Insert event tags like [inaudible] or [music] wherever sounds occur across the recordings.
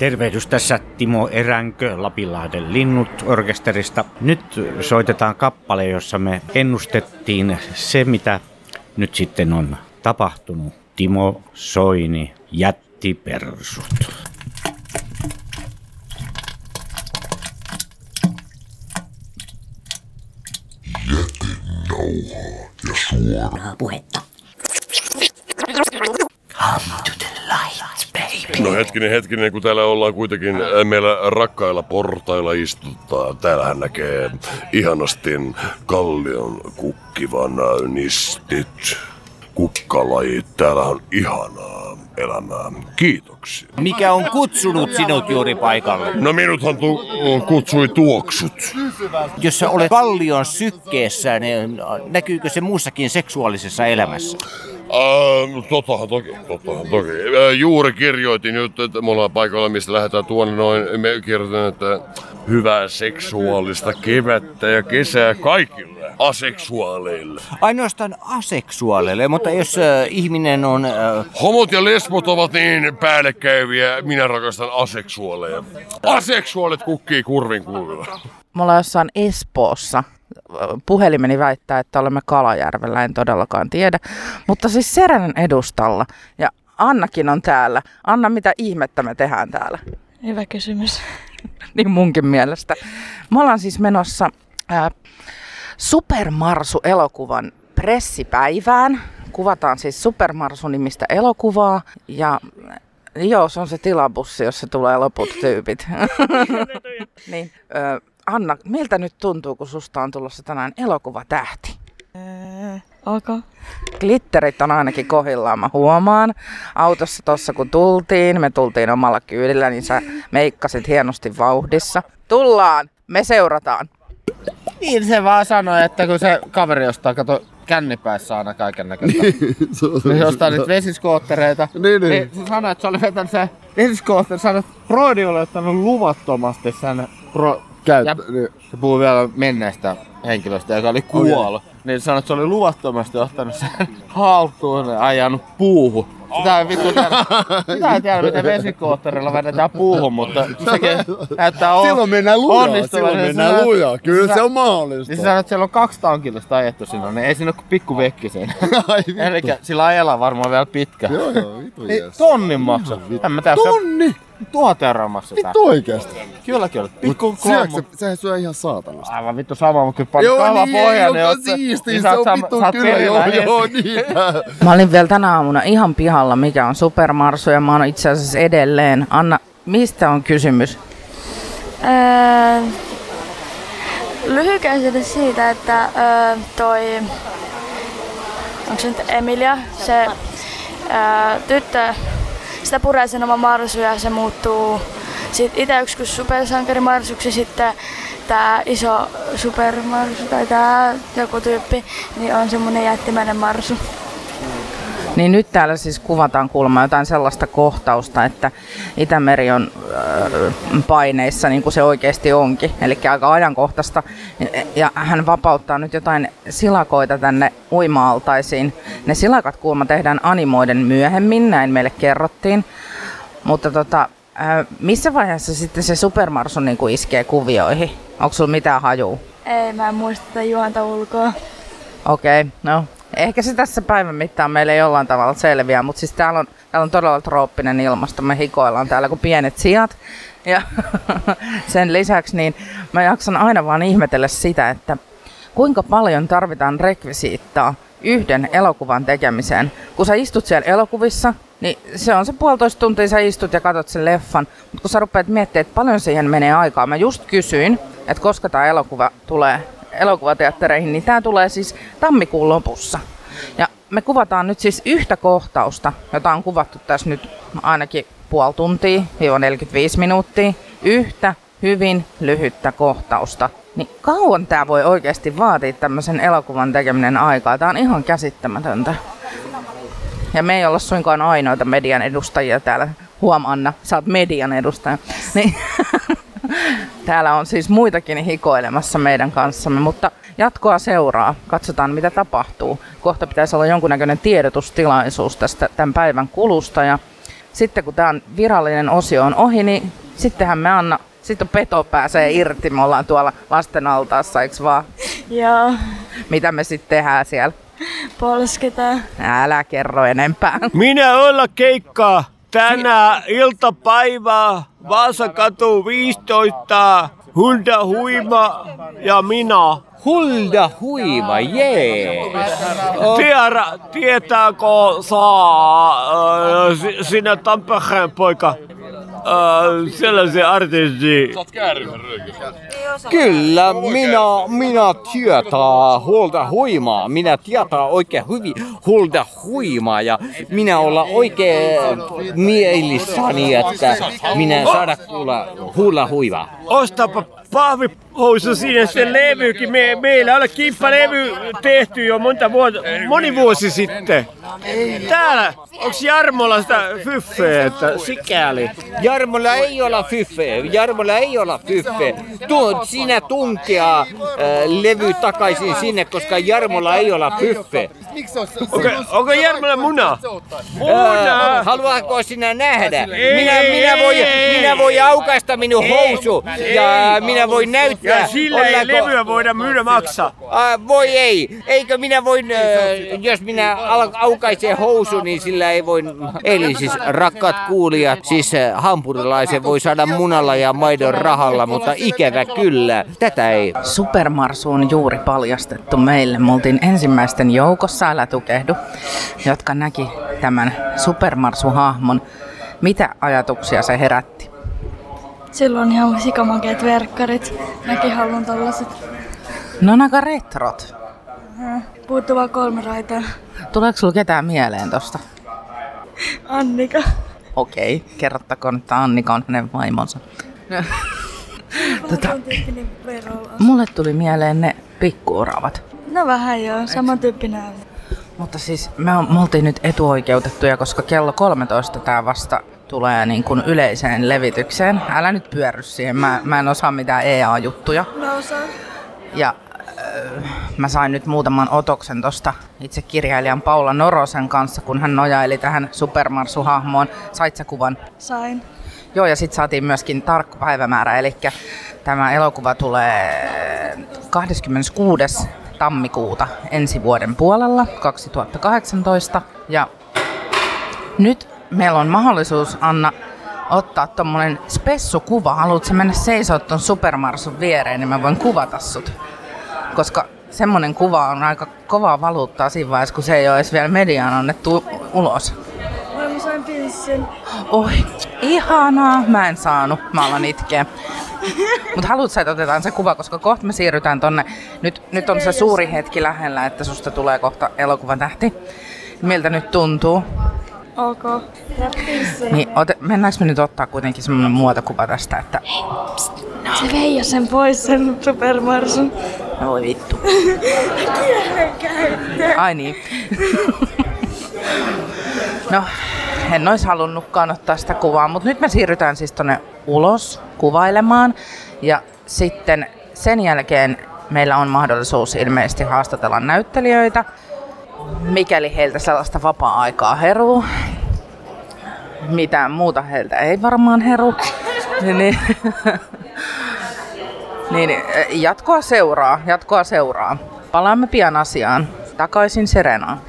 Tervehdys tässä Timo Eränkö Lapinlahden linnut orkesterista. Nyt soitetaan kappale, jossa me ennustettiin se, mitä nyt sitten on tapahtunut. Timo Soini, jättipersut. Jätenauhaa ja suoraa puhetta. No hetkinen, hetkinen, kun täällä ollaan kuitenkin äh, meillä rakkailla portailla istuttaa. Täällähän näkee ihanasti kallion kukkivan äh, nistit, kukkalajit. Täällä on ihanaa elämää. Kiitoksia. Mikä on kutsunut sinut juuri paikalle? No minuthan tu- kutsui tuoksut. Jos sä olet kallion sykkeessä, niin näkyykö se muussakin seksuaalisessa elämässä? Uh, tottahan toki, tottahan toki. Uh, juuri kirjoitin nyt, että me ollaan paikalla, mistä lähdetään tuonne noin. Me kirjoitin, että hyvää seksuaalista kevättä ja kesää kaikille aseksuaaleille. Ainoastaan aseksuaaleille, mutta jos äh, ihminen on... Äh... Homot ja lesbot ovat niin päällekkäyviä, minä rakastan aseksuaaleja. Aseksuaalit kukkii kurvin kulvilla. Me ollaan jossain Espoossa puhelimeni väittää, että olemme Kalajärvellä, en todellakaan tiedä. Mutta siis Serenen edustalla. Ja Annakin on täällä. Anna, mitä ihmettä me tehdään täällä? Hyvä kysymys. [laughs] niin munkin mielestä. Me ollaan siis menossa ää, Supermarsu-elokuvan pressipäivään. Kuvataan siis Supermarsu-nimistä elokuvaa ja Joo, se on se tilabussi, jossa tulee loput tyypit. [laughs] niin, ö, Anna, miltä nyt tuntuu, kun susta on tulossa tänään elokuvatähti? Äh, okay. Glitterit on ainakin kohillaan, mä huomaan. Autossa tossa kun tultiin, me tultiin omalla kyydillä, niin sä meikkasit hienosti vauhdissa. Tullaan, me seurataan. Niin se vaan sanoi, että kun se kaveri ostaa, kato, kännipäissä aina kaiken näköistä. niin, se ostaa niitä vesiskoottereita. niin, niin. niin. se sanoi, että se oli vetänyt se vesiskootteri, sanoi, että Brody oli ottanut luvattomasti sen pro- Käyttä, ja niin. se puhuu vielä menneestä henkilöstä, joka oli kuollut. Okay. Niin se sanoi, että se oli luvattomasti ottanut sen [laughs] haltuun ja ajanut puuhun. Sitä ei vittu tiedä, [laughs] sitä ei tiedä miten vesikootterilla vedetään puuhun, mutta [laughs] sekin näyttää on, Silloin mennään lujaa, silloin Niin mennään sanoo- lujaa. Kyllä sä- se on mahdollista. Niin sanoo, että siellä on kaksi tankillista ajettu sinne, niin ei siinä ole kuin pikku vekki siinä. Ai vittu. Eli sillä ajellaan varmaan vielä pitkä. Joo joo, vittu Niin, jees. tonnin maksaa. Tonni! Tuhat euroa maksetaan. Vittu oikeesti. Kyllä, kyllä. Pikku kolmu. sehän syö ihan saatanasta. Aivan vittu sama, mutta kyllä Joo paljon kala niin, pohjaan, joka oot sä- siistiä, niin se on vittu kyllä, joo, joo, niitä. [laughs] Mä olin vielä tänä aamuna ihan pihalla, mikä on Supermarsu ja mä oon itse asiassa edelleen. Anna, mistä on kysymys? Öö, lyhykäisesti siitä, että öö, toi, onko se nyt Emilia, se öö, tyttö, sitä puree sen oma marsu ja se muuttuu sit itse yksi supersankarimarsuksi sitten tämä iso supermarsu tai tämä joku tyyppi, niin on semmonen jättimäinen marsu. Niin nyt täällä siis kuvataan kuulemma jotain sellaista kohtausta, että Itämeri on äh, paineissa niin kuin se oikeasti onkin, eli aika ajankohtaista. Ja hän vapauttaa nyt jotain silakoita tänne uima-altaisiin. Ne silakat kuulemma tehdään animoiden myöhemmin, näin meille kerrottiin. Mutta tota, äh, missä vaiheessa sitten se supermarsu niin kuin iskee kuvioihin? Onko sulla mitään hajua? Ei, mä en muista tätä juonta ulkoa. Okei, okay, no ehkä se tässä päivän mittaan meille jollain tavalla selviää, mutta siis täällä on, täällä on todella trooppinen ilmasto, me hikoillaan täällä kuin pienet sijat. Ja [laughs] sen lisäksi niin mä jaksan aina vaan ihmetellä sitä, että kuinka paljon tarvitaan rekvisiittaa yhden elokuvan tekemiseen. Kun sä istut siellä elokuvissa, niin se on se puolitoista tuntia, sä istut ja katsot sen leffan. Mutta kun sä rupeat miettimään, että paljon siihen menee aikaa, mä just kysyin, että koska tämä elokuva tulee elokuvateattereihin, niin tämä tulee siis tammikuun lopussa. Ja me kuvataan nyt siis yhtä kohtausta, jota on kuvattu tässä nyt ainakin puoli tuntia, 45 minuuttia. Yhtä hyvin lyhyttä kohtausta. Niin kauan tämä voi oikeasti vaatia tämmöisen elokuvan tekeminen aikaa. Tämä on ihan käsittämätöntä. Ja me ei olla suinkaan ainoita median edustajia täällä. Huom Anna, sä oot median edustaja. Niin, [laughs] täällä on siis muitakin hikoilemassa meidän kanssamme, mutta jatkoa seuraa. Katsotaan mitä tapahtuu. Kohta pitäisi olla jonkunnäköinen tiedotustilaisuus tästä tämän päivän kulusta ja sitten kun tämä virallinen osio on ohi, niin sittenhän me Anna, sitten peto pääsee irti. Me ollaan tuolla lasten altaassa, eikö vaan? Joo, Mitä me sitten tehdään siellä? polskitaan. Älä kerro enempää. Minä olla keikkaa tänä iltapäivää Vaasakatu 15, Hulda Huima ja minä. Hulda huiva, jee! Tiedä, tietääkö saa äh, si- sinä Tampereen poika äh, sellaisen artistin? Kyllä, minä, minä tietää Hulda huimaa. Minä tietää oikein hyvin Hulda huimaa ja minä olla oikein mielissäni, että minä saada kuulla Hulda huivaa. Ostapa pahvihousu sinne se levykin. Me, meillä on kimppalevy tehty jo monta vuotta, moni vuosi sitten. Täällä, onks Jarmolla sitä fyffeä, että sikäli? Jarmolla ei olla fyffe, Jarmolla ei olla fyffe. Tuo, sinä tunkea äh, levy takaisin sinne, koska Jarmolla ei olla fyffe. Onko, onko Jarmolla muna? Äh, Muna! haluatko sinä nähdä? Ei, minä, ei, minä, voi, ei, minä voi aukaista minun housu ja minä voin näyttää. Ja sillä ei levyä voida myydä maksaa. Äh, voi ei. Eikö minä voin, äh, jos minä al- aukaisen housu, niin sillä ei voi... Eli siis rakkaat kuulijat, siis äh, hampurilaisen voi saada munalla ja maidon rahalla, mutta ikävä kyllä, tätä ei. Supermarsu on juuri paljastettu meille. Me oltiin ensimmäisten joukossa, älä tukehdu, jotka näki tämän Supermarsu-hahmon. Mitä ajatuksia se herätti? Silloin on ihan sikamakeet verkkarit. Mäkin haluan tollaset. No on aika retrot. Puuttuu vaan kolme raitaa. Tuleeko sulla ketään mieleen tosta? Annika. Okei, kerrottakoon, että Annika on hänen vaimonsa. Tota, mulle tuli mieleen ne pikkuoravat. No vähän joo, samantyyppinen. Mutta siis me, on, me oltiin nyt etuoikeutettuja, koska kello 13 tämä vasta tulee niin kuin yleiseen levitykseen. Älä nyt pyörry siihen, mä, mä en osaa mitään EA-juttuja. Mä osaan. Ja äh, mä sain nyt muutaman otoksen tosta itse kirjailijan Paula Norosen kanssa, kun hän nojaili tähän Supermarsu-hahmoon. Sait sä kuvan? Sain. Joo, ja sitten saatiin myöskin tarkka päivämäärä, eli tämä elokuva tulee 26. tammikuuta ensi vuoden puolella 2018. Ja nyt meillä on mahdollisuus, Anna, ottaa tommonen spessukuva. Haluatko mennä seisoo ton Supermarsun viereen, niin mä voin kuvata sut. Koska semmonen kuva on aika kovaa valuuttaa siinä vaiheessa, kun se ei ole edes vielä mediaan annettu ulos. Oi, mä sain pinssin. Oi, ihanaa. Mä en saanut. Mä alan itkeä. [laughs] Mutta haluatko että otetaan se kuva, koska kohta me siirrytään tonne. Nyt, nyt on se suuri hetki lähellä, että susta tulee kohta elokuvan tähti. Miltä nyt tuntuu? Ok. Niin, ote, mennäänkö me nyt ottaa kuitenkin semmoinen muotokuva tästä, että... Se vei jo sen pois sen supermarsun. Oi vittu. [laughs] Ai niin. [laughs] No, en olisi halunnutkaan ottaa sitä kuvaa, mutta nyt me siirrytään siis tonne ulos kuvailemaan. Ja sitten sen jälkeen meillä on mahdollisuus ilmeisesti haastatella näyttelijöitä, mikäli heiltä sellaista vapaa-aikaa heruu. Mitään muuta heiltä ei varmaan heru. [laughs] niin, [laughs] niin, jatkoa seuraa, jatkoa seuraa. Palaamme pian asiaan. Takaisin Serenaan.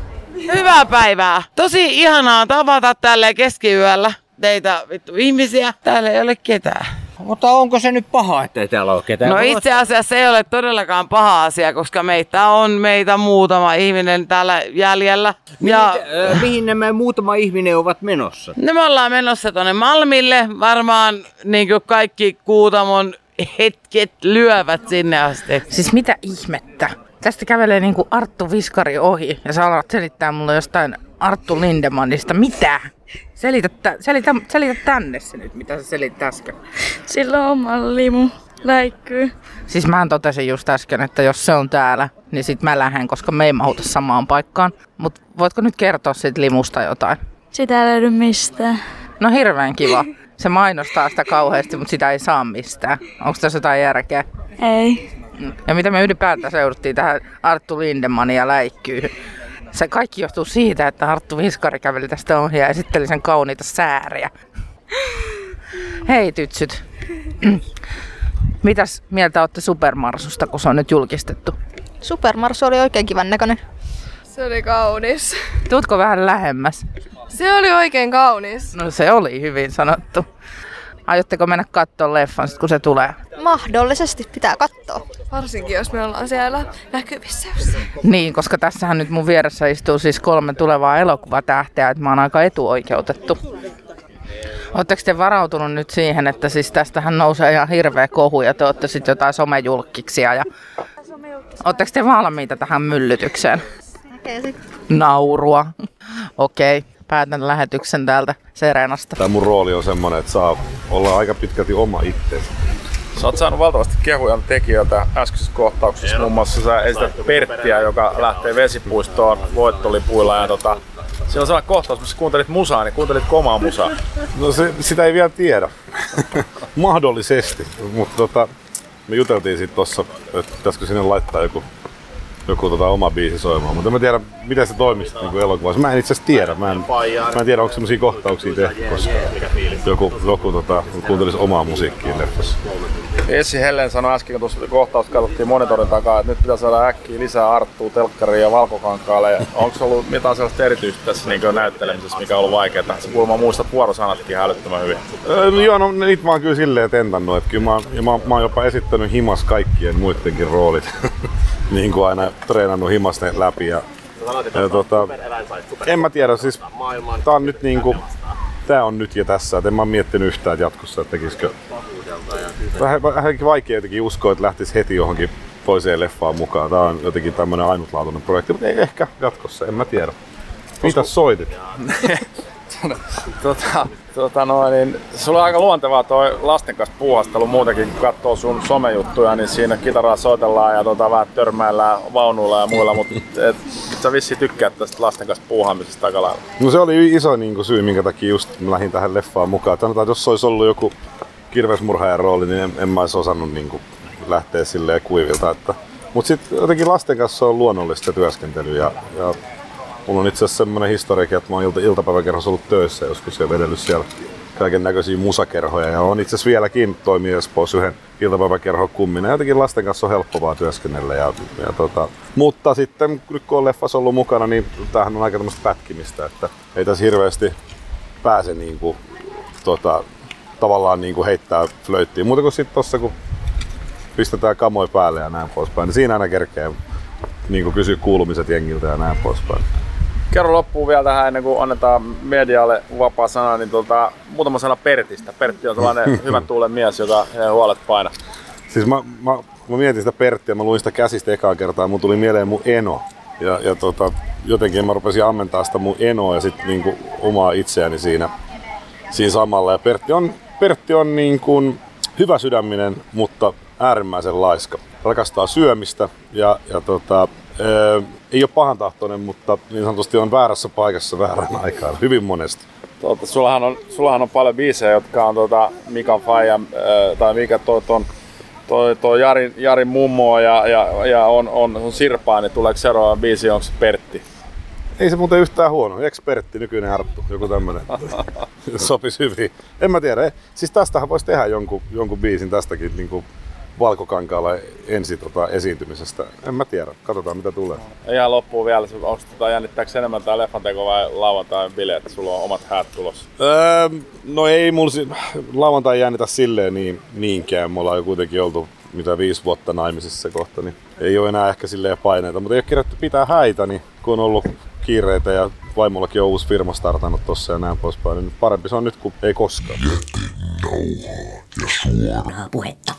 Hyvää päivää. Tosi ihanaa tavata tälle keskiyöllä teitä vittu ihmisiä. Täällä ei ole ketään. Mutta onko se nyt paha, ettei täällä ole ketään? No itse asiassa ei ole todellakaan paha asia, koska meitä on meitä muutama ihminen täällä jäljellä. Ja Mihin, äh, mihin nämä muutama ihminen ovat menossa? no me ollaan menossa tonne Malmille. Varmaan niin kuin kaikki Kuutamon hetket lyövät sinne asti. Siis mitä ihmettä? Tästä kävelee niinku Arttu Viskari ohi ja sä alat selittää mulle jostain Arttu Lindemannista. Mitä? Selitä, tä- selitä, selitä tänne se nyt, mitä sä selitit äsken. Sillä on oma limu. Läikkyy. Siis mä totesin just äsken, että jos se on täällä, niin sit mä lähden, koska me ei mahuta samaan paikkaan. Mut voitko nyt kertoa siitä limusta jotain? Sitä ei löydy mistään. No hirveän kiva. Se mainostaa sitä kauheasti, mutta sitä ei saa mistään. Onko tässä jotain järkeä? Ei. Ja mitä me ylipäätään seuduttiin tähän Arttu Lindemanin ja läikkyyyn? Se kaikki johtuu siitä, että Arttu Viskari käveli tästä ohi ja esitteli sen kauniita sääriä. Hei tytsyt. [clears throat] Mitäs mieltä olette Supermarsusta, kun se on nyt julkistettu? Supermarsu oli oikein kivan näköinen. Se oli kaunis. Tuutko vähän lähemmäs? Se oli oikein kaunis. No se oli hyvin sanottu. Aiotteko mennä katsoa leffan sit, kun se tulee? Mahdollisesti pitää katsoa. Varsinkin jos me ollaan siellä näkyvissä. Niin, koska tässähän nyt mun vieressä istuu siis kolme tulevaa elokuvatähteä, että mä oon aika etuoikeutettu. Oletteko te varautunut nyt siihen, että siis tästähän nousee ihan hirveä kohu ja te olette sitten jotain somejulkkiksia ja Oletteko te valmiita tähän myllytykseen? Naurua. Okei, okay. päätän lähetyksen täältä Serenasta. Tämä mun rooli on semmonen, että saa olla aika pitkälti oma itseensä. Sä oot saanut valtavasti kehuja tekijöiltä äskeisessä kohtauksessa. Muun muassa sä esität Perttiä, joka lähtee vesipuistoon voittolipuilla. Ja tota, siellä on sellainen kohtaus, missä kuuntelit musaa, niin kuuntelit komaa musaa. No se, sitä ei vielä tiedä. [laughs] Mahdollisesti, mutta tota, me juteltiin sitten tossa, että pitäisikö sinne laittaa joku, joku tota oma biisi soimaan. Mutta en mä tiedä, miten se toimisi niin elokuvassa. Mä en itse asiassa tiedä. Mä en, mä en tiedä, onko semmosia kohtauksia tehty, koska joku, joku tota, kuuntelisi omaa musiikkia leffassa. Essi Hellen sanoi äsken, kun tuossa kohtaus katsottiin monitorin takaa, että nyt pitää saada äkkiä lisää Arttua telkkariin ja valkokankaalle. Onko ollut mitään sellaista erityistä tässä niin näyttelemisessä, mikä on ollut vaikeaa? Sä kuulemma muistat vuorosanatkin älyttömän hyvin. Öö, no joo, no niitä mä oon kyllä silleen tentannut, että kyllä mä, mä, mä oon jopa esittänyt himas kaikkien muidenkin roolit. [laughs] niin kuin aina treenannut himas ne läpi. Ja, ja tota, en mä tiedä, siis tää on nyt niinku, tää on nyt ja tässä, et en mä miettinyt yhtään että jatkossa, että tekisikö vähän, vähän vaikea jotenkin uskoa, että lähtisi heti johonkin toiseen leffaan mukaan. Tää on jotenkin tämmönen ainutlaatuinen projekti, mutta ei ehkä jatkossa, en mä tiedä. Mitä soitit? [laughs] tota, tota noin, niin, sulla on aika luontevaa toi lasten kanssa puuhastelu muutenkin, kun katsoo sun somejuttuja, niin siinä kitaraa soitellaan ja tota, vähän törmäillään vaunuilla ja muilla, mutta et, sä vissi tykkäät tästä lasten kanssa puuhaamisesta aika lailla. No se oli iso niin kuin, syy, minkä takia just lähdin tähän leffaan mukaan. Sanotaan, että jos olisi ollut joku kirvesmurhaajan rooli, niin en, en mä olisi osannut niin kuin, lähteä silleen kuivilta. Että... Mutta sitten jotenkin lasten kanssa on luonnollista työskentelyä ja, ja mulla on itse asiassa semmoinen historiakin, että mä oon ilta, iltapäiväkerhossa ollut töissä joskus ja vedellyt siellä kaiken näköisiä musakerhoja ja on itse asiassa vieläkin toimii Espoossa yhden iltapäiväkerhon kummina. Jotenkin lasten kanssa on helppo vaan työskennellä. Ja, ja tota, mutta sitten kun on leffassa ollut mukana, niin tämähän on aika tämmöistä pätkimistä, että ei tässä hirveästi pääse niin kuin, tota, tavallaan niin kuin heittää flöittiin. Muuta kuin sitten tossa, kun pistetään kamoi päälle ja näin poispäin, niin siinä aina kerkee niin kuin kysyä kuulumiset jengiltä ja näin poispäin. Kerro loppuun vielä tähän ennen kuin annetaan medialle vapaa sana, niin tota, muutama sana Pertistä. Pertti on sellainen [laughs] hyvän tuulen mies, joka ei huolet paina. Siis mä, mä, mä mietin sitä Perttiä, mä luin sitä käsistä ekaa kertaa, mun tuli mieleen mun eno. Ja, ja tota, jotenkin mä rupesin ammentaa sitä mun enoa ja sitten niinku omaa itseäni siinä, siinä samalla. Ja Pertti on, Pertti on niin kuin hyvä sydäminen, mutta äärimmäisen laiska. Rakastaa syömistä ja, ja tota, ää, ei ole pahantahtoinen, mutta niin sanotusti on väärässä paikassa väärän aikaan. Hyvin monesti. Tota, sullahan, on, sullahan on paljon biisejä, jotka on tota, Mikan Faija, äh, tai mikä toi, ton, toi, toi Jari, Jari Mummo ja, ja, ja on, on, on Sirpaa, niin tuleeko seuraava biisi, onko se Pertti? Ei se muuten yhtään huono. Ekspertti, nykyinen Arttu, joku tämmönen. [laughs] Sopisi hyvin. En mä tiedä. Siis tästähän voisi tehdä jonkun, jonkun biisin tästäkin niin kuin Valkokankaalla ensi tota, esiintymisestä. En mä tiedä. Katsotaan mitä tulee. Ja ihan loppuun vielä, onko tota, jännittääkö enemmän tää leffanteko vai lauantai bileet? Sulla on omat häät tulossa. Öö, no ei mulla si- lauantai jännitä silleen niin, niinkään. Me ollaan jo kuitenkin oltu mitä viisi vuotta naimisissa kohta, niin ei ole enää ehkä silleen paineita. Mutta ei ole kerätty pitää häitä, niin kun on ollut kiireitä ja vaimollakin on uusi firma startannut tossa ja näin poispäin, niin parempi se on nyt kuin ei koskaan. Nauhaa ja suoraa puhetta.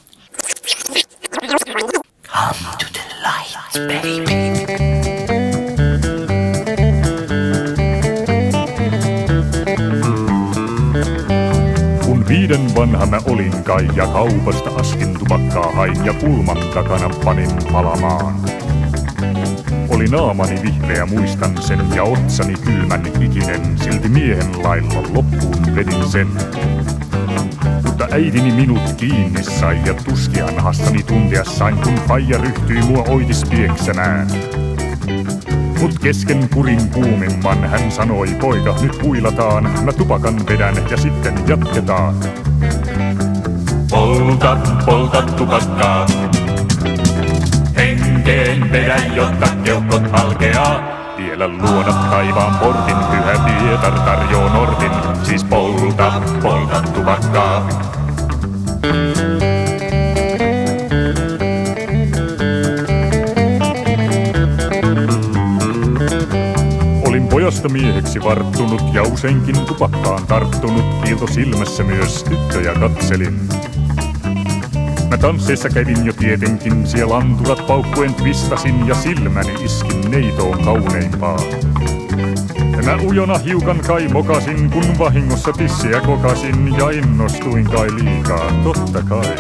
Come to the light, baby. Viiden vanha mä olin kai ja kaupasta askin tupakkaa hain ja pulman takana panin palamaan. Oli naamani vihreä, muistan sen, ja otsani kylmän ikinen, silti miehen lailla loppuun vedin sen. Mutta äidini minut kiinni sai ja tuskian hastani tuntea sain, kun faija ryhtyi mua oitis pieksämään. Mut kesken kurin kuumimman hän sanoi, poika nyt huilataan, mä tupakan vedän ja sitten jatketaan. Polta, polta tupakkaa, henkeen vedä, jotta keuhkot halkeaa. Vielä luoda taivaan portin, pyhä Pietar tarjoo nortin, siis polta, polta tupakkaa. Olin pojasta mieheksi varttunut ja useinkin tupakkaan tarttunut. Kiilto silmässä myös tyttöjä katselin. Mä tansseissa kävin jo tietenkin, siellä anturat paukkuen twistasin ja silmäni iskin neitoon kauneimpaa. Mä ujona hiukan kai mokasin, kun vahingossa tissiä kokasin ja innostuin kai liikaa, totta kai.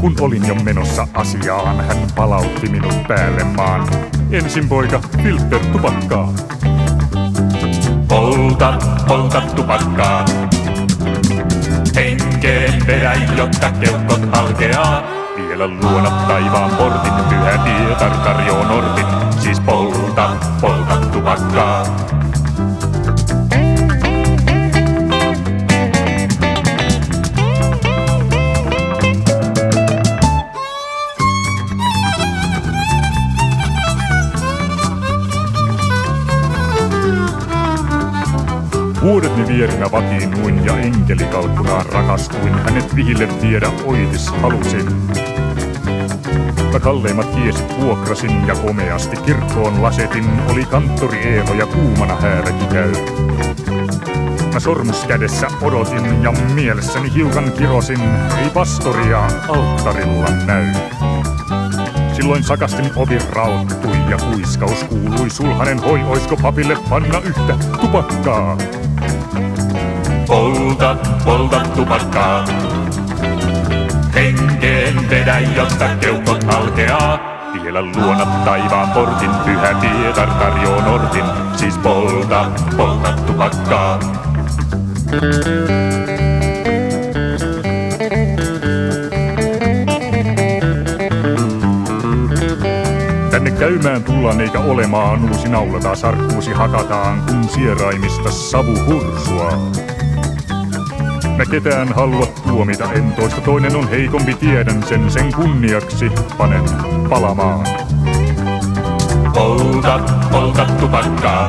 Kun olin jo menossa asiaan, hän palautti minut päälle maan. Ensin poika, filter tupakkaa. Polta, polta tupakkaa. Henkeen vedä, jotta keuhkot halkeaa. Vielä luona taivaan portin, pyhä Pietar tarjoo nortin. Siis polta, polta tupakkaa. Vuodet ne vierinä vakiinnuin ja enkelikalkkunaan rakastuin. Hänet vihille viedä oitis halusin. Mä kalleimmat kiesit vuokrasin ja komeasti kirkkoon lasetin. Oli kanttori Eevo ja kuumana hääräki käy. Mä sormus kädessä odotin ja mielessäni hiukan kirosin. Ei pastoria alttarilla näy. Silloin sakastin ovi rauttui ja kuiskaus kuului sulhanen hoi, oisko papille panna yhtä tupakkaa. Polta, polta tupakkaa. Henkeen vedä, jotta keuhkot halkeaa. Vielä luona taivaan portin, pyhä Pietar tarjoo nortin. Siis polta, polta tupakkaa. Tänne käymään tullaan eikä olemaan, uusi naula taas arkkuusi hakataan, kun sieraimista savu hursua. Mä ketään halua tuomita, en toista toinen on heikompi, tiedän sen, sen kunniaksi panen palamaan. Polta, polta tupakkaa,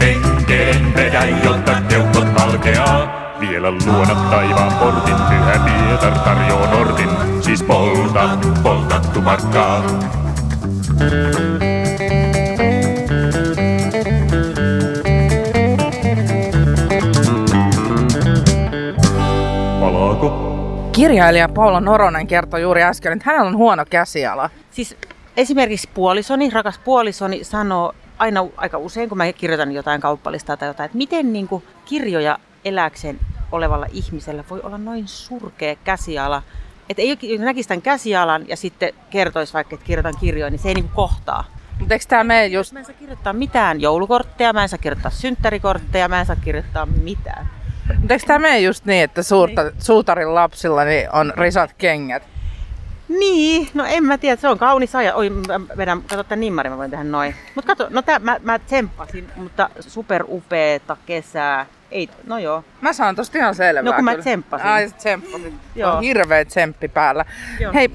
henkeen vedä, jotta keuhkot halkeaa. Vielä luona taivaan portin, pyhä Pietar tarjoo nortin, siis polta, polta tupakkaa. Kirjailija Paula Noronen kertoi juuri äsken, että hänellä on huono käsiala. Siis esimerkiksi puolisoni, rakas puolisoni sanoo aina aika usein, kun mä kirjoitan jotain kauppalista tai jotain, että miten niin kuin kirjoja eläkseen olevalla ihmisellä voi olla noin surkea käsiala. Että ei näkisi tämän käsialan ja sitten kertoisi vaikka, että kirjoitan kirjoja, niin se ei niin kohtaa. Mutta eikö tämä mene just... Mä en saa kirjoittaa mitään joulukortteja, mä en saa kirjoittaa synttärikortteja, mä en saa kirjoittaa mitään. Mutta eikö tämä mene just niin, että suurta, suutarin lapsilla niin on risat kengät? Niin, no en mä tiedä, se on kaunis aja. Oi, mä vedän, kato tämän nimmarin, mä voin tehdä noin. Mutta kato, no tää, mä, mä tsemppasin, mutta superupeeta kesää. Ei, no joo. Mä saan tosta ihan selvää. No kun mä kyllä. tsemppasin. Ai sä tsemppasit. Joo. On hirveä tsemppi päällä. Joo. Hei,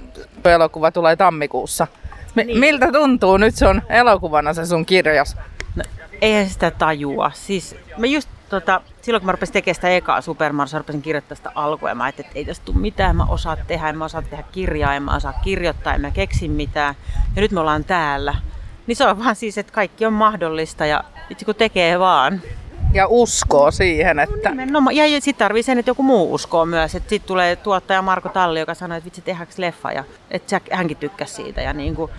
elokuva tulee tammikuussa. Mi- niin. Miltä tuntuu nyt se on elokuvana se sun kirjas? No, eihän sitä tajua. Siis mä just tota, silloin kun mä rupesin tekemään sitä ekaa Super Mario, rupesin kirjoittaa sitä alkua ja mä ajattelin, että ei tästä tule mitään, mä osaan tehdä, en mä osaa tehdä kirjaa, en mä osaa kirjoittaa, en mä keksi mitään. Ja nyt me ollaan täällä. Niin se on vaan siis, että kaikki on mahdollista ja itse kun tekee vaan. Ja uskoo siihen, että... No, ja, ja sitten tarvii sen, että joku muu uskoo myös. Että sitten tulee tuottaja Marko Talli, joka sanoi, että vitsi tehdäänkö leffa ja että hänkin tykkäsi siitä. Ja niin kuin,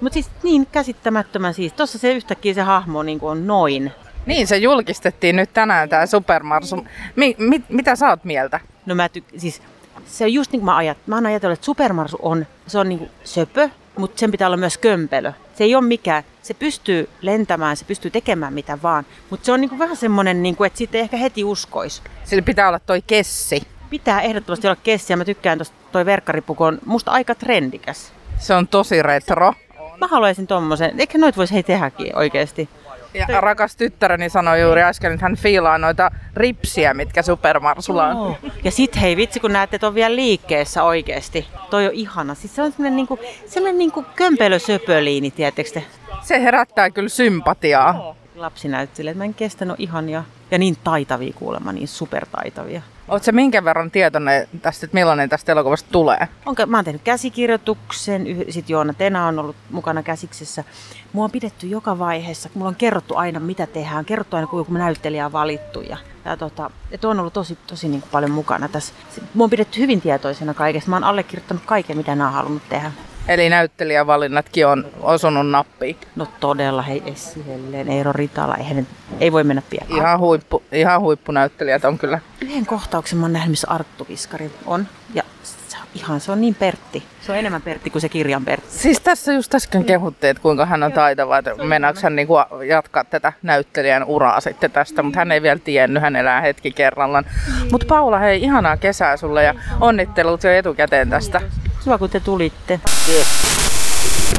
mutta siis niin käsittämättömän siis. Tuossa se yhtäkkiä se hahmo niin kuin on noin. Niin, se julkistettiin nyt tänään tämä Supermarsu. Mi- mi- mitä sä oot mieltä? No mä tyk- siis se on just niin kuin mä, ajat, mä oon ajatellut, että Supermarsu on, se on niin kuin söpö, mutta sen pitää olla myös kömpelö. Se ei ole mikään, se pystyy lentämään, se pystyy tekemään mitä vaan, mutta se on niin kuin vähän semmoinen, niin kuin, että siitä ei ehkä heti uskoisi. Sillä pitää olla toi kessi. Pitää ehdottomasti olla kessiä. Mä tykkään tuosta toi verkkaripuku on musta aika trendikäs. Se on tosi retro. Mä haluaisin tommosen. Eikä noit voisi hei tehdäkin oikeesti. Ja rakas tyttäreni sanoi juuri äsken, että hän fiilaa noita ripsiä, mitkä Supermarsulla on. Joo. Ja sit hei vitsi, kun näette, että on vielä liikkeessä oikeesti. Toi on ihana. Siis se on semmonen niinku, semmonen niinku kömpelösöpöliini, te? Se herättää kyllä sympatiaa. Lapsi näytti että mä en kestänyt ihania. Ja niin taitavia kuulemma, niin supertaitavia. Oletko minkä verran tietoinen tästä, että millainen tästä elokuvasta tulee? Onko, mä oon tehnyt käsikirjoituksen, sitten Joona Tena on ollut mukana käsiksessä. Mua on pidetty joka vaiheessa, mulla on kerrottu aina mitä tehdään, kerrottu aina kun joku näyttelijä on valittu. Ja, ja tota, et on ollut tosi, tosi niin paljon mukana tässä. Mua on pidetty hyvin tietoisena kaikesta. Mä oon allekirjoittanut kaiken, mitä nämä on halunnut tehdä. Eli näyttelijävalinnatkin on osunut nappiin. No todella, hei Essi Hellen, Eero Ritala, ei, hänen, ei voi mennä pian. Ihan, huippu, ihan huippunäyttelijät on kyllä. Yhden kohtauksen mä oon nähnyt, missä Arttu Viskari on. Ja se on ihan, se on niin Pertti. Se on enemmän Pertti kuin se kirjan Pertti. Siis tässä just äsken kehuttiin, että kuinka hän on taitava, että meinaako hän niinku jatkaa tätä näyttelijän uraa sitten tästä, mutta hän ei vielä tiennyt, hän elää hetki kerrallaan. Mutta Paula, hei, ihanaa kesää sulle ja onnittelut jo etukäteen tästä. Kiva, kun te tulitte.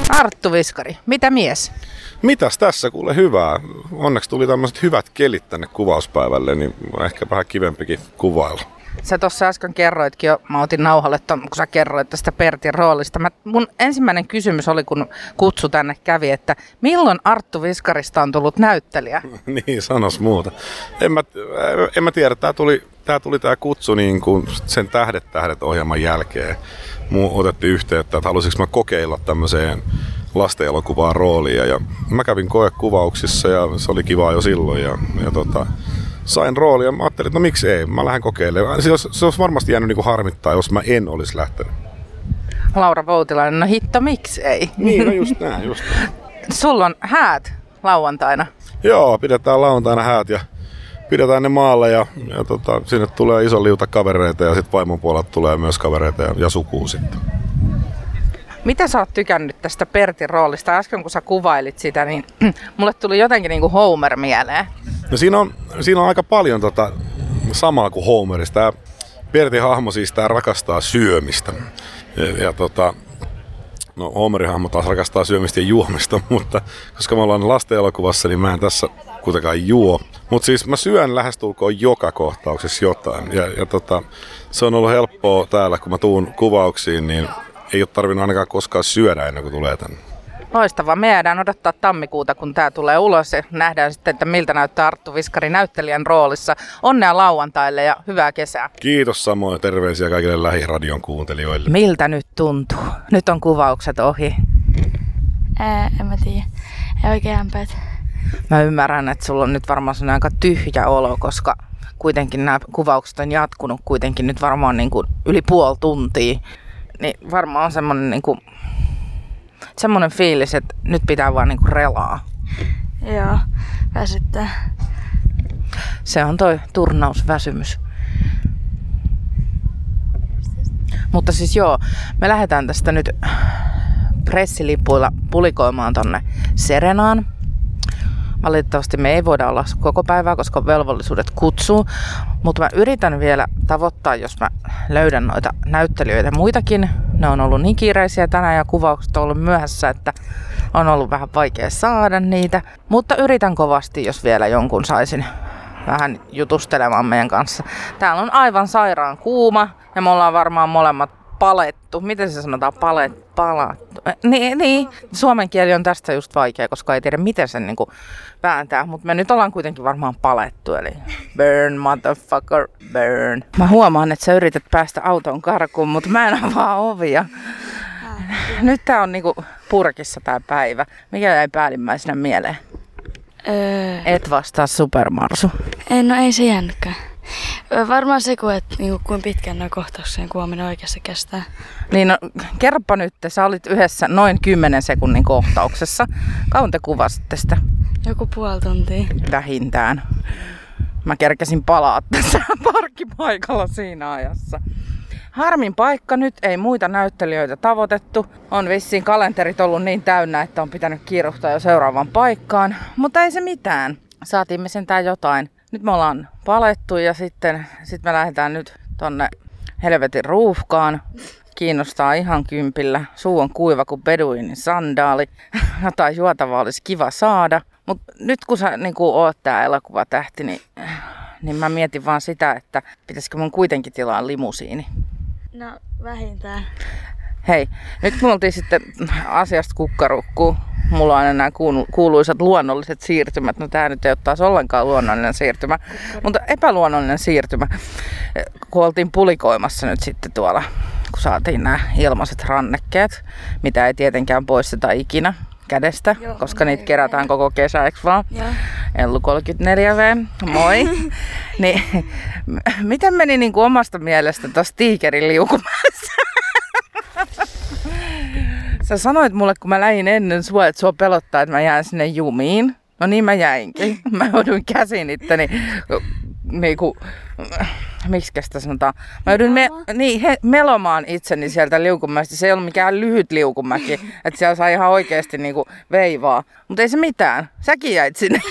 Arttu Viskari, mitä mies? Mitäs tässä kuule hyvää? Onneksi tuli tämmöiset hyvät kelit tänne kuvauspäivälle, niin on ehkä vähän kivempikin kuvailla. Sä tuossa äsken kerroitkin jo, mä otin nauhalle ton, kun sä kerroit tästä Pertin roolista. Mä, mun ensimmäinen kysymys oli, kun kutsu tänne kävi, että milloin Arttu Viskarista on tullut näyttelijä? [laughs] niin, sanos muuta. En mä, en mä tiedä, tää tuli, tää tuli tää kutsu niin kuin sen Tähdet tähdet ohjelman jälkeen. Muu otettiin yhteyttä, että haluaisinko mä kokeilla tämmöiseen lastenelokuvaan roolia. Ja mä kävin koekuvauksissa ja se oli kiva jo silloin. Ja, ja tota, sain rooli ja mä ajattelin, että no miksi ei, mä lähden kokeilemaan. Se olisi, se olisi varmasti jäänyt niin kuin harmittaa, jos mä en olisi lähtenyt. Laura Voutilainen, no hitto, miksi ei? Niin, no just näin, just näin. Sulla on häät lauantaina. Joo, pidetään lauantaina häät ja pidetään ne maalle ja, ja tota, sinne tulee iso liuta kavereita ja sitten vaimon puolelta tulee myös kavereita ja, ja sukuu sitten. Mitä sä oot tykännyt tästä Pertin roolista? Äsken kun sä kuvailit sitä, niin [clears throat] mulle tuli jotenkin niin kuin Homer mieleen. No siinä on, siinä on aika paljon tota, samaa kuin Homerista. Pertin hahmo siis tää rakastaa syömistä. Ja, ja tota, no Homerin hahmo taas rakastaa syömistä ja juomista, [laughs] mutta koska me ollaan lasten elokuvassa, niin mä en tässä kuitenkaan juo. Mutta siis mä syön lähestulkoon joka kohtauksessa jotain. Ja, ja tota, se on ollut helppoa täällä, kun mä tuun kuvauksiin, niin ei ole tarvinnut ainakaan koskaan syödä ennen kuin tulee tänne. Loistavaa. Me jäädään odottaa tammikuuta, kun tämä tulee ulos ja nähdään sitten, että miltä näyttää Arttu Viskari näyttelijän roolissa. Onnea lauantaille ja hyvää kesää. Kiitos samoin terveisiä kaikille lähiradion kuuntelijoille. Miltä nyt tuntuu? Nyt on kuvaukset ohi. Ää, en mä tiedä. Ei oikein ämpäät. Mä ymmärrän, että sulla on nyt varmaan sellainen aika tyhjä olo, koska kuitenkin nämä kuvaukset on jatkunut kuitenkin nyt varmaan niin kuin yli puoli tuntia. Niin varmaan on semmoinen niin kuin, semmoinen fiilis, että nyt pitää vaan niin kuin relaa. Joo, väsyttää. Se on toi turnausväsymys. Mutta siis joo, me lähdetään tästä nyt pressilipuilla pulikoimaan tonne Serenaan. Valitettavasti me ei voida olla koko päivää, koska velvollisuudet kutsuu. Mutta mä yritän vielä tavoittaa, jos mä löydän noita näyttelijöitä muitakin. Ne on ollut niin kiireisiä tänään ja kuvaukset on ollut myöhässä, että on ollut vähän vaikea saada niitä. Mutta yritän kovasti, jos vielä jonkun saisin vähän jutustelemaan meidän kanssa. Täällä on aivan sairaan kuuma ja me ollaan varmaan molemmat palettu. Miten se sanotaan? Palet, palattu. Niin, niin, suomen kieli on tästä just vaikea, koska ei tiedä miten sen niinku vääntää. Mutta me nyt ollaan kuitenkin varmaan palettu, eli burn, motherfucker, burn. Mä huomaan, että sä yrität päästä autoon karkuun, mutta mä en avaa ovia. Nyt tää on niinku purkissa tää päivä. Mikä jäi päällimmäisenä mieleen? Öö, Et vastaa supermarsu. ei, no ei se jäänytkään. Varmaan se, kun, et, niinku, kuin pitkään noin kohtauksien kuvaaminen oikeasti kestää. Niin no, kerropa nyt, sä olit yhdessä noin 10 sekunnin kohtauksessa. Kauan te kuvasitte sitä? Joku puoli tuntia. Vähintään. Mä kerkesin palaa tässä [laughs] parkkipaikalla siinä ajassa. Harmin paikka nyt, ei muita näyttelijöitä tavoitettu. On vissiin kalenterit ollut niin täynnä, että on pitänyt kiiruhtaa jo seuraavaan paikkaan. Mutta ei se mitään. Saatiin me sentään jotain. Nyt me ollaan palettu ja sitten sit me lähdetään nyt tonne helvetin ruuhkaan kiinnostaa ihan kympillä. Suu on kuiva kuin beduinin sandaali. [laughs] Jotain juotavaa olisi kiva saada. Mutta nyt kun sä niin kun oot tää elokuvatähti, niin, niin mä mietin vaan sitä, että pitäisikö mun kuitenkin tilaa limusiini. No vähintään. Hei, nyt me oltiin sitten asiasta kukkarukkuun. Mulla on aina nämä kuulu- kuuluisat luonnolliset siirtymät. No tää nyt ei ole taas ollenkaan luonnollinen siirtymä, mutta epäluonnollinen siirtymä. Kun oltiin pulikoimassa nyt sitten tuolla, kun saatiin nämä ilmaiset rannekkeet, mitä ei tietenkään poisteta ikinä kädestä, Joo, koska niitä ei, kerätään koko kesä, eikö vaan? Joo. Ellu 34V, moi. [laughs] niin, [laughs] miten meni niin kuin omasta mielestä tuossa tiikerin liukumäessä? [laughs] Sä sanoit mulle, kun mä lähdin ennen sua, että sua pelottaa, että mä jään sinne jumiin. No niin mä jäinkin. [laughs] Mä jouduin käsin itteni niinku, miksi sitä sanotaan? Mä joudun me, niin, he, melomaan itseni sieltä liukumäestä. Se ei ollut mikään lyhyt liukumäki, että siellä sai ihan oikeasti niinku veivaa. Mutta ei se mitään. Säkin jäit sinne.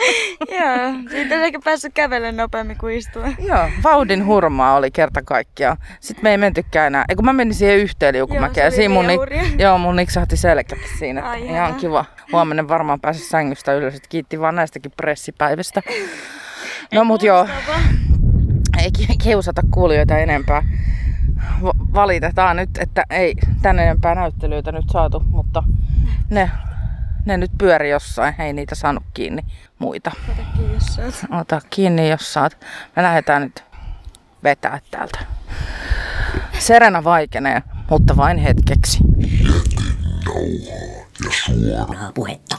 [laughs] Joo, siitä ei ehkä päässyt kävelemään nopeammin kuin istua. Joo, vauhdin hurmaa oli kerta kaikkiaan. Sitten me ei mentykään enää. Ei kun mä menin siihen yhteen liukumäkeen. Oli siinä mun, hurja. joo, mun niksahti selkä siinä. Ai ihan kiva. Huomenna varmaan pääse sängystä ylös. Et kiitti vaan näistäkin pressipäivistä. No mut joo, ei ki- kiusata kuulijoita enempää. Valitetaan nyt, että ei tän enempää näyttelyitä nyt saatu, mutta ne, ne nyt pyöri jossain. Ei niitä saanut kiinni muita. Kiinni, jos sä oot. Ota kiinni, jos saat. Me lähdetään nyt vetää täältä. Serena vaikenee, mutta vain hetkeksi. ja suoraa puhetta.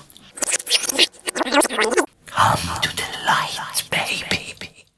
Come to the light,